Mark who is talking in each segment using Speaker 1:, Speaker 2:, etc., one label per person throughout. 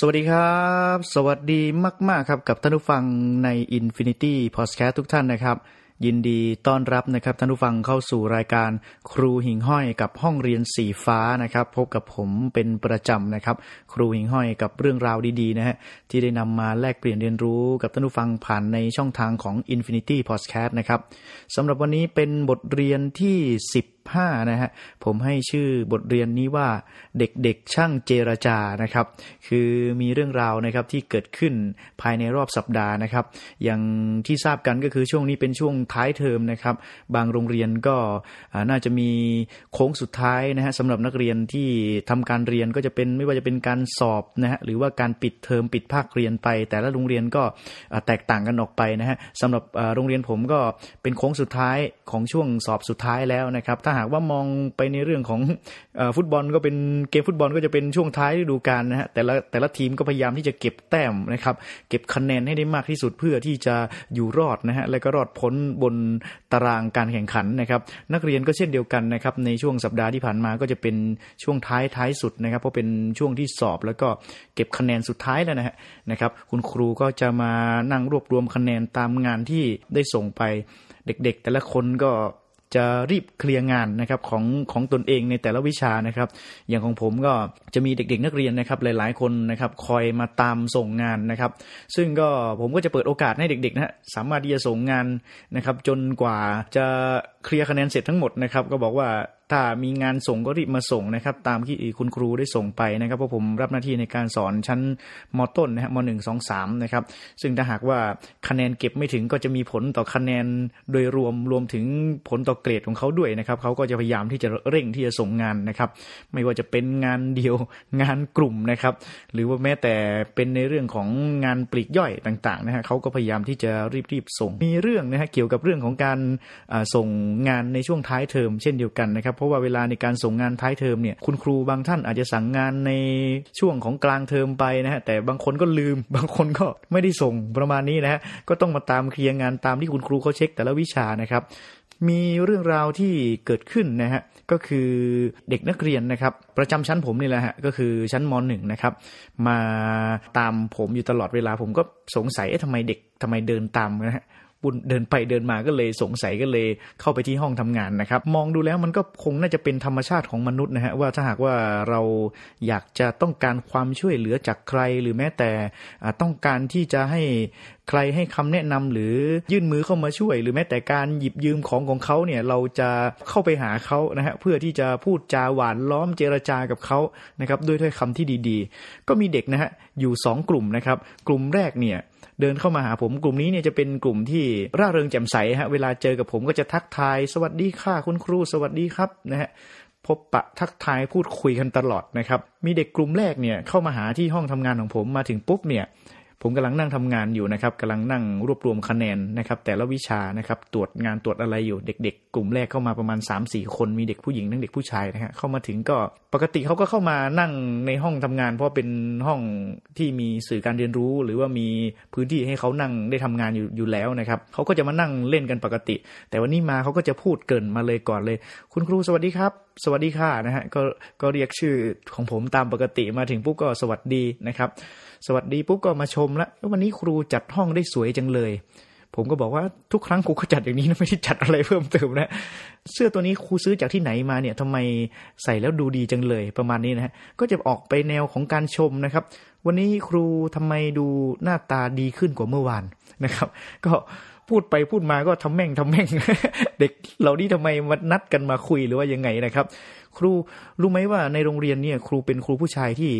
Speaker 1: สวัสดีครับ สวัสดีมาก ๆ ครับกับท่านผู้ฟังใน Infinity Podcast ทุกท่านนะครับ ยินดีต้อนรับนะครับท่านผู้ฟังเข้าสู่รายการครูหิงห้อยกับห้องเรียนสีฟ้านะครับ พบกับผมเป็นประจำนะครับ ครูหิงห้อยกับเรื่องราวดีๆนะฮะที่ได้นำมาแลกเปลี่ยนเรียนรู้กับท่านผู้ฟังผ่านในช่องทางของ Infinity Podcast นะครับสำหรับวันนี้เป็นบทเรียนที่ 10 15 นะฮะ ผมให้ชื่อบทเรียนนี้ว่าเด็กๆช่างเจรจานะครับ คือมีเรื่องราวนะครับที่เกิดขึ้นภายในรอบสัปดาห์นะครับ อย่างที่ทราบกันก็คือช่วงนี้เป็นช่วงท้ายเทอมนะครับ บางโรงเรียนก็น่าจะมีโค้งสุดท้ายนะฮะสำหรับนักเรียนที่ทำการเรียนก็จะเป็นไม่ว่าจะเป็นการสอบนะฮะหรือว่าการปิดเทอมปิดภาคเรียนไป แต่ละโรงเรียนก็แตกต่างกันออกไปนะฮะสำหรับโรงเรียนผมก็เป็นโค้งสุดท้ายของช่วงสอบสุดท้ายแล้วนะครับถ้าหากว่ามองไปในเรื่องของฟุตบอลก็เป็นเกมฟุตบอลก็จะเป็นช่วงท้ายฤดูกาลนะฮะแต่ละแต่ละทีมก็พยายามที่จะเก็บแต้มนะครับ เก็บคะแนนให้ได้มากที่สุดเพื่อที่จะอยู่รอดนะฮะและก็รอดพ้นบนตารางการแข่งขันนะครับ นักเรียนก็เช่นเดียวกันนะครับ ในช่วงสัปดาห์ที่ผ่านมาก็จะเป็นช่วงท้ายท้ายสุดนะครับ เพราะเป็นช่วงที่สอบแล้วก็เก็บคะแนนสุดท้ายแล้วนะฮะนะครับ คุณครูก็จะมานั่งรวบรวมคะแนนตามงานที่ได้ส่งไปเด็กๆ แต่ละคนก็ จะรีบเคลียร์งานนะครับของของตนเองในแต่ละวิชานะครับ อย่างของผมก็จะมีเด็กๆนักเรียนนะครับหลายๆคนนะครับคอยมาตามส่งงานนะครับ ซึ่งก็ผมก็จะเปิดโอกาสให้เด็กๆนะสามารถที่จะส่งงานนะครับ จนกว่าจะ เคลียร์คะแนนเสร็จทั้งหมดนะครับ ก็บอกว่าถ้ามีงานส่งก็รีบมาส่งนะครับ ตามที่คุณครูได้ส่งไปนะครับเพราะผมรับหน้าที่ในการสอนชั้นมต้นนะฮะมหนึ่งสองสามนะครับ ซึ่งถ้าหากว่าคะแนนเก็บไม่ถึงก็จะมีผลต่อคะแนนโดยรวมรวมถึงผลต่อเกรดของเขาด้วยนะครับเขาก็จะพยายามที่จะเร่งที่จะส่งงานนะครับ ไม่ว่าจะเป็นงานเดียวงานกลุ่มนะครับ หรือว่าแม้แต่เป็นในเรื่องของงานปลีกย่อยต่างๆนะฮะเขาก็พยายามที่จะรีบๆส่งมีเรื่องนะฮะเกี่ยวกับเรื่องของการส่งงานในช่วงท้ายเทอมเช่นเดียวกันนะครับ เพราะว่าเวลาในการส่งงานท้ายเทอมเนี่ยคุณครูบางท่านอาจจะสั่งงานในช่วงของกลางเทอมไปนะฮะแต่บางคนก็ลืม บางคนก็ไม่ได้ส่งประมาณนี้นะฮะก็ต้องมาตามเคลียร์งานตามที่คุณครูเขาเช็คแต่ละวิชานะครับมีเรื่องราวที่เกิดขึ้นนะฮะก็คือเด็กนักเรียนนะครับ ประจำชั้นผมนี่แหละฮะก็คือชั้นมหนึ่งนะครับ มาตามผมอยู่ตลอดเวลาผมก็สงสัยเอ๊ะทำไมเด็กทำไมเดินตามนะฮะ บุญเดินไปเดินมาก็เลยสงสัยก็เลยเข้าไปที่ห้องทำงานนะครับ มองดูแล้วมันก็คงน่าจะเป็นธรรมชาติของมนุษย์นะฮะว่าถ้าหากว่าเราอยากจะต้องการความช่วยเหลือจากใครหรือแม้แต่ต้องการที่จะให้ ใครให้คำแนะนำหรือยื่นมือเข้ามาช่วย หรือแม้แต่การหยิบยืมของของเขาเนี่ยเราจะเข้าไปหาเขานะฮะเพื่อที่จะพูดจาหวานล้อมเจรจากับเขานะครับด้วยถ้อยคำที่ดีๆ ก็มีเด็กนะฮะอยู่ 2 กลุ่มนะครับกลุ่มแรกเนี่ยเดินเข้ามาหาผมกลุ่มนี้เนี่ยจะเป็นกลุ่มที่ร่าเริงแจ่มใสฮะเวลาเจอกับผมก็จะทักทาย สวัสดีค่ะคุณครูสวัสดีครับนะฮะพบปะทักทายพูดคุยกันตลอดนะครับ มีเด็กกลุ่มแรกเนี่ยเข้ามาหาที่ห้องทำงานของผมมาถึงปุ๊บเนี่ย ผมกำลังนั่งทำงานอยู่นะครับกำลังนั่งรวบรวมคะแนนนะครับ แต่ละวิชานะครับตรวจงานตรวจอะไรอยู่เด็ก ๆ กลุ่มแรกเข้ามาประมาณ 3-4 คนมีเด็กผู้หญิงทั้งเด็กผู้ชายนะฮะเข้ามาถึงก็ปกติเขาก็เข้ามานั่งในห้องทำงาน เพราะเป็นห้องที่มีสื่อการเรียนรู้ หรือว่ามีพื้นที่ให้เขานั่งได้ทำงานอยู่อยู่แล้วนะครับเขาก็จะมานั่งเล่นกันปกติ แต่วันนี้มาเขาก็จะพูดเกินมาเลยก่อนเลย คุณครูสวัสดีครับ สวัสดีค่ะนะฮะก็ก็เรียกชื่อของผมตามปกติมาถึงปุ๊บก็สวัสดีนะครับ สวัสดีปุ๊บก็มาชมล้ววันนี้ครูจัดห้องได้สวยจังเลย ผมก็บอกว่าทุกครั้งครูก็จัดอย่างนี้นะไม่ได้จัดอะไรเพิ่มเติมนะเสื้อตัวนี้ครูซื้อจากที่ไหนมาเนี่ยทำไมใส่แล้วดูดีจังเลยประมาณนี้นะฮะก็จะออกไปแนวของการชมนะครับ วันนี้ครูทำไมดูหน้าตาดีขึ้นกว่าเมื่อวานนะครับ ก็ พูดไปพูดมาก็ทำแม่งทำแม่ง เด็กเหล่านี้ทำไมมานัดกันมาคุยหรือว่ายังไงนะครับ ครูรู้ไหมว่าในโรงเรียนเนี่ย ครูเป็นครูผู้ชายที่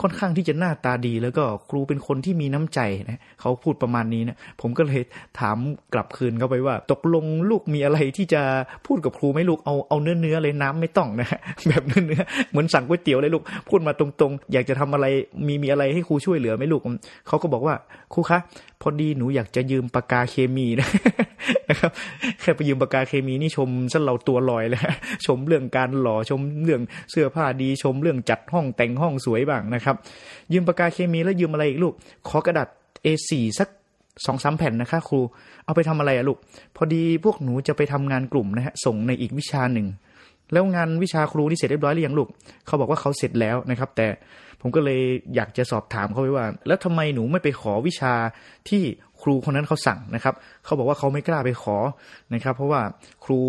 Speaker 1: ค่อนข้างที่จะหน้าตาดีแล้วก็ครูเป็นคนที่มีน้ำใจนะเขาพูดประมาณนี้นะผมก็เลยถามกลับคืนเข้าไปว่า ตกลงลูกมีอะไรที่จะพูดกับครูไหมลูกเอาเอาเนื้อเนื้อเลยน้ำไม่ต้องนะแบบเนื้อเนื้อเหมือนสั่งก๋วยเตี๋ยวเลยลูกพูดมาตรงๆ อยากจะทำอะไรมีมีอะไรให้ครูช่วยเหลือไหมลูกเขาก็บอกว่าครูคะพอดีหนูอยากจะยืมปากกาเคมีนะ นะครับแค่ไปยืมปากกาเคมีนี่ชมฉันเราตัวลอยเลยชมเรื่องการหล่อชมเรื่องเสื้อผ้าดีชมเรื่องจัดห้องแต่งห้องสวยบ้างนะครับ ยืมปากกาเคมีแล้วยืมอะไรอีกลูกขอกระดาษ A4 สักสองสามแผ่นนะคะครู เอาไปทำอะไรอะลูก พอดีพวกหนูจะไปทำงานกลุ่มนะฮะส่งในอีกวิชาหนึ่ง แล้วงานวิชาครูที่เสร็จเรียบร้อยหรือยังลูก เขาบอกว่าเขาเสร็จแล้วนะครับ แต่ ผมก็เลยอยากจะสอบถามเขาไปว่า แล้วทำไมหนูไม่ไปขอวิชาที่ครูคนนั้นเขาสั่งนะครับ เขาบอกว่าเขาไม่กล้าไปขอนะครับ เพราะว่าครู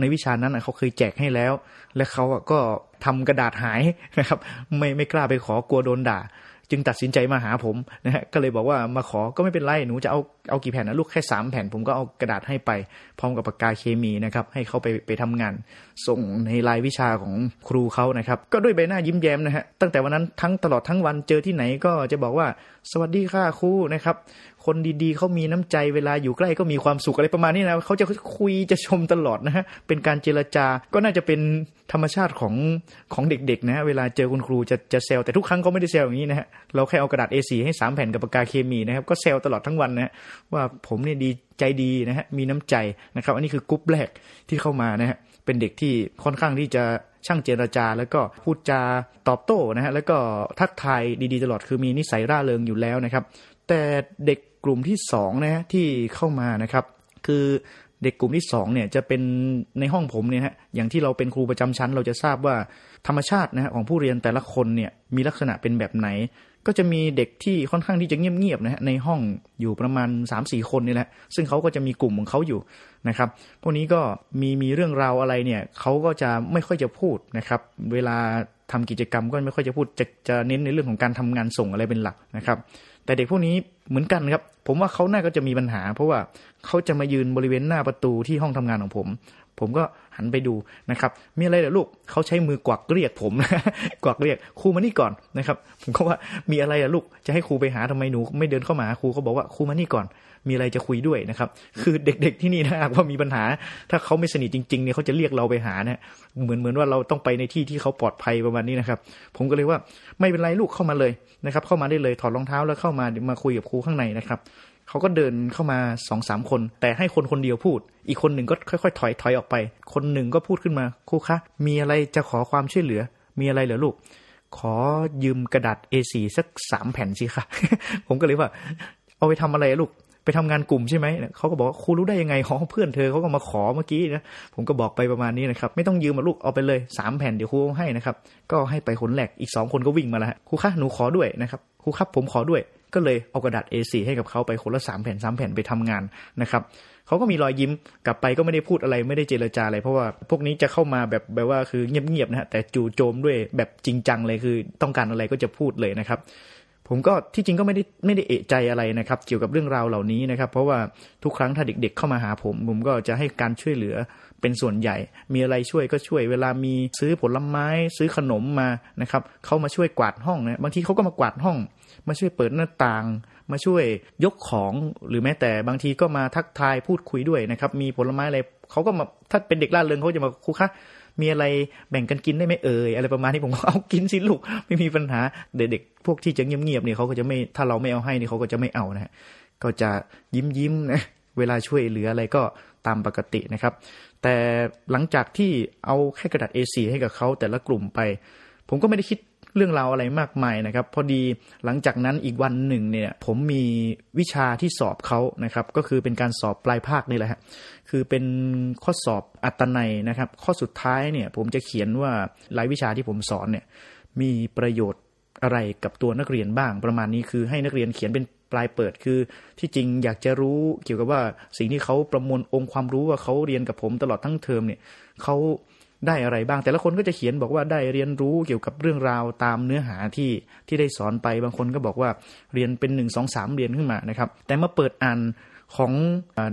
Speaker 1: ในวิชานั้นเขาเคยแจกให้แล้ว และเขาก็ทำกระดาษหายนะครับ ไม่ไม่กล้าไปขอกลัวโดนด่า จึงตัดสินใจมาหาผมนะฮะก็เลยบอกว่ามาขอก็ไม่เป็นไรหนูจะเอาเอากี่แผ่นนะลูกแค่สามแผ่นผมก็เอากระดาษให้ไป พร้อมกับปากกาเคมีนะครับให้เขาไปไปทำงาน ส่งในรายวิชาของครูเขานะครับ ก็ด้วยใบหน้ายิ้มแย้มนะฮะตั้งแต่วันนั้นทั้งตลอดทั้งวันเจอที่ไหนก็จะบอกว่า สวัสดีค่ะครูนะครับ คนดีๆเขามีน้ำใจเวลาอยู่ใกล้ก็มีความสุขอะไรประมาณนี้นะเขาจะคุยจะชมตลอดนะฮะเป็นการเจรจาก็น่าจะเป็นธรรมชาติของของเด็กๆนะฮะเวลาเจอคุณครูจะจะเซลแต่ทุกครั้งก็ไม่ได้เซลอย่างนี้นะฮะเราแค่เอากระดาษ A4 ให้ 3 แผ่นกับปากกาเคมีนะครับก็เซลตลอดทั้งวันนะฮะว่าผมเนี่ยดีใจดีนะฮะมีน้ำใจนะครับ อันนี้คือกรุ๊ปแรกที่เข้ามานะฮะเป็นเด็กที่ค่อนข้างที่จะช่างเจรจา แล้วก็พูดจาตอบโต้นะฮะแล้วก็ทักทายดีๆ ตลอดคือมีนิสัยร่าเริงอยู่แล้วนะครับ แต่เด็ก กลุ่มที่สองนะฮะที่เข้ามานะครับ คือเด็กกลุ่มที่สองเนี่ยจะเป็นในห้องผมเนี่ยฮะอย่างที่เราเป็นครูประจำชั้น เราจะทราบว่าธรรมชาตินะฮะของผู้เรียนแต่ละคนเนี่ยมีลักษณะเป็นแบบไหน ก็จะมีเด็กที่ค่อนข้างที่จะเงียบๆนะฮะในห้องอยู่ประมาณ 3-4 คนนี่แหละซึ่งเขาก็จะมีกลุ่มของเขาอยู่นะครับพวกนี้ก็มีมีเรื่องราวอะไรเนี่ยเขาก็จะไม่ค่อยจะพูดนะครับ เวลาทำกิจกรรมก็ไม่ค่อยจะพูดจะจะเน้นในเรื่องของการทำงานส่งอะไรเป็นหลักนะครับ แต่เด็กพวกนี้ เหมือนกันครับ ผมว่าเขาน่าก็จะมีปัญหา เพราะว่าเขาจะมายืนบริเวณหน้าประตูที่ห้องทำงานของผม ผมก็หันไปดูนะครับ มีอะไรเหรอลูกเขาใช้มือกวักเรียกผมกวักเรียกครูมานี่ก่อนนะครับ ผมก็ว่ามีอะไรเหรอลูกจะให้ครูไปหาทำไมหนู ไม่เดินเข้ามาครูก็บอกว่าครูมานี่ก่อน มีอะไรจะคุยด้วยนะครับ คือเด็กๆที่นี่นะว่ามีปัญหา ถ้าเขาไม่สนิทจริงๆเนี่ยเขาจะเรียกเราไปหานะเหมือนเหมือนว่าเราต้องไปในที่ที่เขาปลอดภัยประมาณนี้นะครับ ผมก็เลยว่าไม่เป็นไรลูกเข้ามาเลยนะครับ เข้ามาได้เลยถอดรองเท้าแล้วเข้ามามาคุยกับครูข้างในนะครับเขาก็เดินเข้ามาสองสามคน แต่ให้คนคนเดียวพูด อีกคนหนึ่งก็ค่อยๆ ถอยถอยออกไป คนหนึ่งก็พูดขึ้นมาครูคะมีอะไรจะขอความช่วยเหลือ มีอะไรเหรอลูก ขอยืมกระดาษ A4 สักสามแผ่นสิคะผมก็เลยว่า เอาไปทำอะไรลูกไปทำงานกลุ่มใช่ไหม เขาก็บอกครูรู้ได้ยังไงขอเพื่อนเธอเขาก็มาขอเมื่อกี้นะ ผมก็บอกไปประมาณนี้นะครับ ไม่ต้องยืมมาลูก เอาไปเลยสามแผ่นเดี๋ยวครูให้นะครับ ก็ให้ไปคนแรกอีกสองคนก็วิ่งมาแล้วครูคะหนูขอด้วยนะครับ ครูครับผมขอด้วย ก็เลยเอากระดาษ A4 ให้กับเขาไปคนละสามแผ่นสามแผ่นไปทำงานนะครับเขาก็มีรอยยิ้มกลับไปก็ไม่ได้พูดอะไรไม่ได้เจรจาอะไร เพราะว่าพวกนี้จะเข้ามาแบบแบบว่าคือเงียบๆนะฮะแต่จู่โจมด้วยแบบจริงจังเลยคือต้องการอะไรก็จะพูดเลยนะครับผมก็ที่จริงก็ไม่ได้ไม่ได้เอะใจอะไรนะครับ เกี่ยวกับเรื่องราวเหล่านี้นะครับ เพราะว่าทุกครั้งถ้าเด็ก ๆ เข้ามาหาผม ผมก็จะให้การช่วยเหลือเป็นส่วนใหญ่ มีอะไรช่วยก็ช่วย เวลามีซื้อผลไม้ ซื้อขนมมานะครับเขามาช่วยกวาดห้องนะบางทีเขาก็มากวาดห้อง มาช่วยเปิดหน้าต่าง มาช่วยยกของหรือแม้แต่บางทีก็มาทักทายพูดคุยด้วยนะครับ มีผลไม้อะไรเขาก็มาถ้าเป็นเด็กล่าเริงเขาจะมาคุคะมีอะไรแบ่งกันกินได้ไหมเอ่ยอะไรประมาณนี้ผมก็เอากินสิลูกไม่มีปัญหาเด็กๆพวกที่จะเงียบๆเนี่ยเขาก็จะไม่ถ้าเราไม่เอาให้นี่เขาก็จะไม่เอานะฮะก็จะยิ้มยิ้มนะเวลาช่วยเหลืออะไรก็ตามปกตินะครับ แต่หลังจากที่เอาแค่กระดาษ A4 ให้กับเขาแต่ละกลุ่มไป ผมก็ไม่ได้คิด เรื่องราวอะไรมากมายนะครับ พอดีหลังจากนั้นอีกวันหนึ่งเนี่ย ผมมีวิชาที่สอบเขานะครับ ก็คือเป็นการสอบปลายภาคนี่แหละฮะคือเป็นข้อสอบอัตนัยนะครับ ข้อสุดท้ายเนี่ย ผมจะเขียนว่ารายวิชาที่ผมสอนเนี่ย มีประโยชน์อะไรกับตัวนักเรียนบ้าง ประมาณนี้คือให้นักเรียนเขียนเป็นปลายเปิดคือที่จริงอยากจะรู้เกี่ยวกับว่าสิ่งที่เขาประมวลองค์ความรู้ว่าเขาเรียนกับผมตลอดทั้งเทอมเนี่ยเขา ได้อะไรบ้าง แต่ละคนก็จะเขียนบอกว่าได้เรียนรู้เกี่ยวกับเรื่องราวตามเนื้อหาที่ที่ได้สอนไปบางคนก็บอกว่าเรียนเป็นหนึ่งสองสามเรียนขึ้นมานะครับ แต่มาเปิดอ่านของ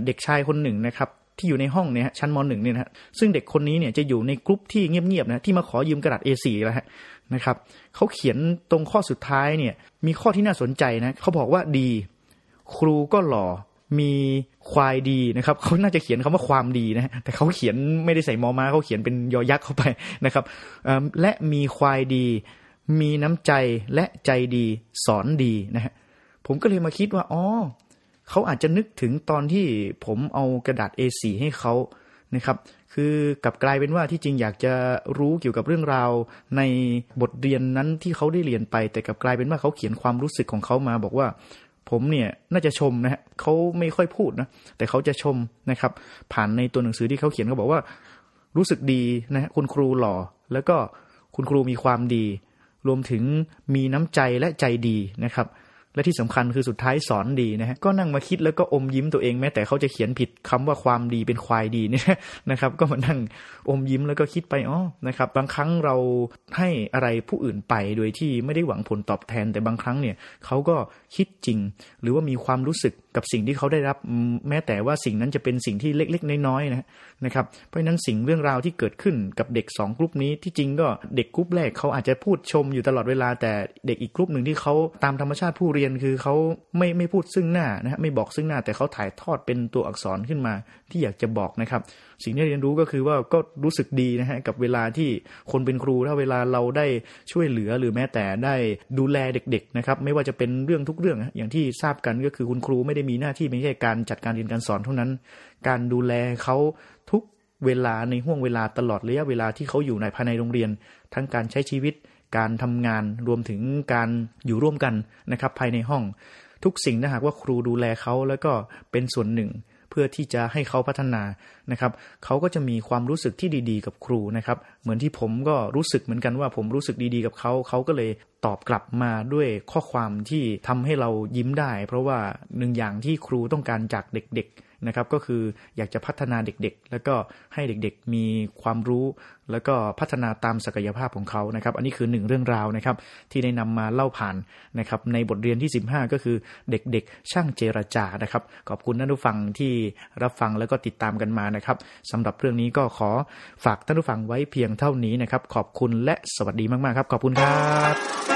Speaker 1: เด็กชายคนหนึ่งนะครับที่อยู่ในห้องเนี่ยชั้นมหนึ่งเนี่ยนะซึ่งเด็กคนนี้เนี่ยจะอยู่ในกลุ่มที่เงียบๆนะที่มาขอยืมกระดาษ A4 แล้วฮะนะครับเขาเขียนตรงข้อสุดท้ายเนี่ยมีข้อที่น่าสนใจนะเขาบอกว่าดี ครูก็หล่อ มีควายดีนะครับเขาน่าจะเขียนคำว่าความดีนะแต่เขาเขียนไม่ได้ใส่มอมาเขาเขียนเป็นยอยักษ์เข้าไปนะครับและมีควายดี มีน้ำใจและใจดีสอนดีนะฮะผมก็เลยมาคิดว่าอ๋อเขาอาจจะนึกถึงตอนที่ผมเอากระดาษ A4 ให้เขานะครับ คือกลับกลายเป็นว่าที่จริงอยากจะรู้เกี่ยวกับเรื่องราวในบทเรียนนั้นที่เขาได้เรียนไป แต่กลับกลายเป็นว่าเขาเขียนความรู้สึกของเขามา บอกว่า ผมเนี่ยน่าจะชมนะฮะเขาไม่ค่อยพูดนะ แต่เขาจะชมนะครับ ผ่านในตัวหนังสือที่เขาเขียนเขาบอกว่า รู้สึกดีนะฮะคุณครูหล่อ แล้วก็คุณครูมีความดี รวมถึงมีน้ำใจและใจดีนะครับ และที่สำคัญคือสุดท้ายสอนดีนะฮะก็นั่งมาคิดแล้วก็อมยิ้มตัวเองแม้แต่เขาจะเขียนผิดคำว่าความดีเป็นควายดีเนี่ยนะครับ ก็มานั่งอมยิ้มแล้วก็คิดไปอ๋อนะครับ บางครั้งเราให้อะไรผู้อื่นไปโดยที่ไม่ได้หวังผลตอบแทน แต่บางครั้งเนี่ยเขาก็คิดจริง หรือว่ามีความรู้สึก กับสิ่งที่เขาได้รับแม้แต่ว่าสิ่งนั้นจะเป็นสิ่งที่เล็กๆ น้อยๆนะนะครับเพราะฉะนั้นสิ่งเรื่องราวที่เกิดขึ้นกับเด็ก 2 กลุ่มนี้ที่จริงก็เด็กกลุ่มแรกเขาอาจจะพูดชมอยู่ตลอดเวลา แต่เด็กอีกกลุ่มหนึ่งที่เขาตามธรรมชาติผู้เรียนคือเขาไม่ไม่พูดซึ่งหน้านะฮะไม่บอกซึ่งหน้าแต่เขาถ่ายทอดเป็นตัวอักษรขึ้นมาที่อยากจะบอกนะครับสิ่งที่เรียนรู้ก็คือว่าก็รู้สึกดีนะฮะกับเวลาที่คนเป็นครูถ้าเวลาเราได้ช่วยเหลือหรือแม้แต่ได้ดูแลเด็กๆนะครับไม่ว่าจะเป็นเรื่องทุกเรื่อง อย่างที่ทราบกันก็คือคุณครูไม่ได้มีหน้าที่ไม่ใช่การจัดการเรียนการสอนเท่านั้น การดูแลเขาทุกเวลาในห่วงเวลาตลอดระยะเวลาที่เขาอยู่ในภายในโรงเรียน ทั้งการใช้ชีวิต การทำงานรวมถึงการอยู่ร่วมกันนะครับภายในห้อง ทุกสิ่งถ้าหากว่าครูดูแลเขาแล้วก็เป็นส่วนหนึ่ง พื่อที่จะให้เขาพัฒนานะครับ เขาก็จะมีความรู้สึกที่ดีๆ กับครูนะครับ เหมือนที่ผมก็รู้สึกเหมือนกันว่าผมรู้สึกดีๆ กับเขา เขาก็เลยตอบกลับมาด้วยข้อความที่ทำให้เรายิ้มได้ เพราะว่าหนึ่งอย่างที่ครูต้องการจากเด็กๆ นะครับก็คืออยากจะพัฒนาเด็กๆ แล้วก็ให้เด็กๆ มีความรู้ แล้วก็พัฒนาตามศักยภาพของเขานะครับอันนี้คือหนึ่งเรื่องราวนะครับที่ได้นำมาเล่าผ่านนะครับในบทเรียนที่ 15 ก็คือเด็กๆ ช่างเจรจานะครับขอบคุณท่านผู้ฟังที่รับฟังแล้วก็ติดตามกันมานะครับสำหรับเรื่องนี้ก็ขอฝากท่านผู้ฟังไว้เพียงเท่านี้นะครับขอบคุณและสวัสดีมากๆครับ ขอบคุณครับ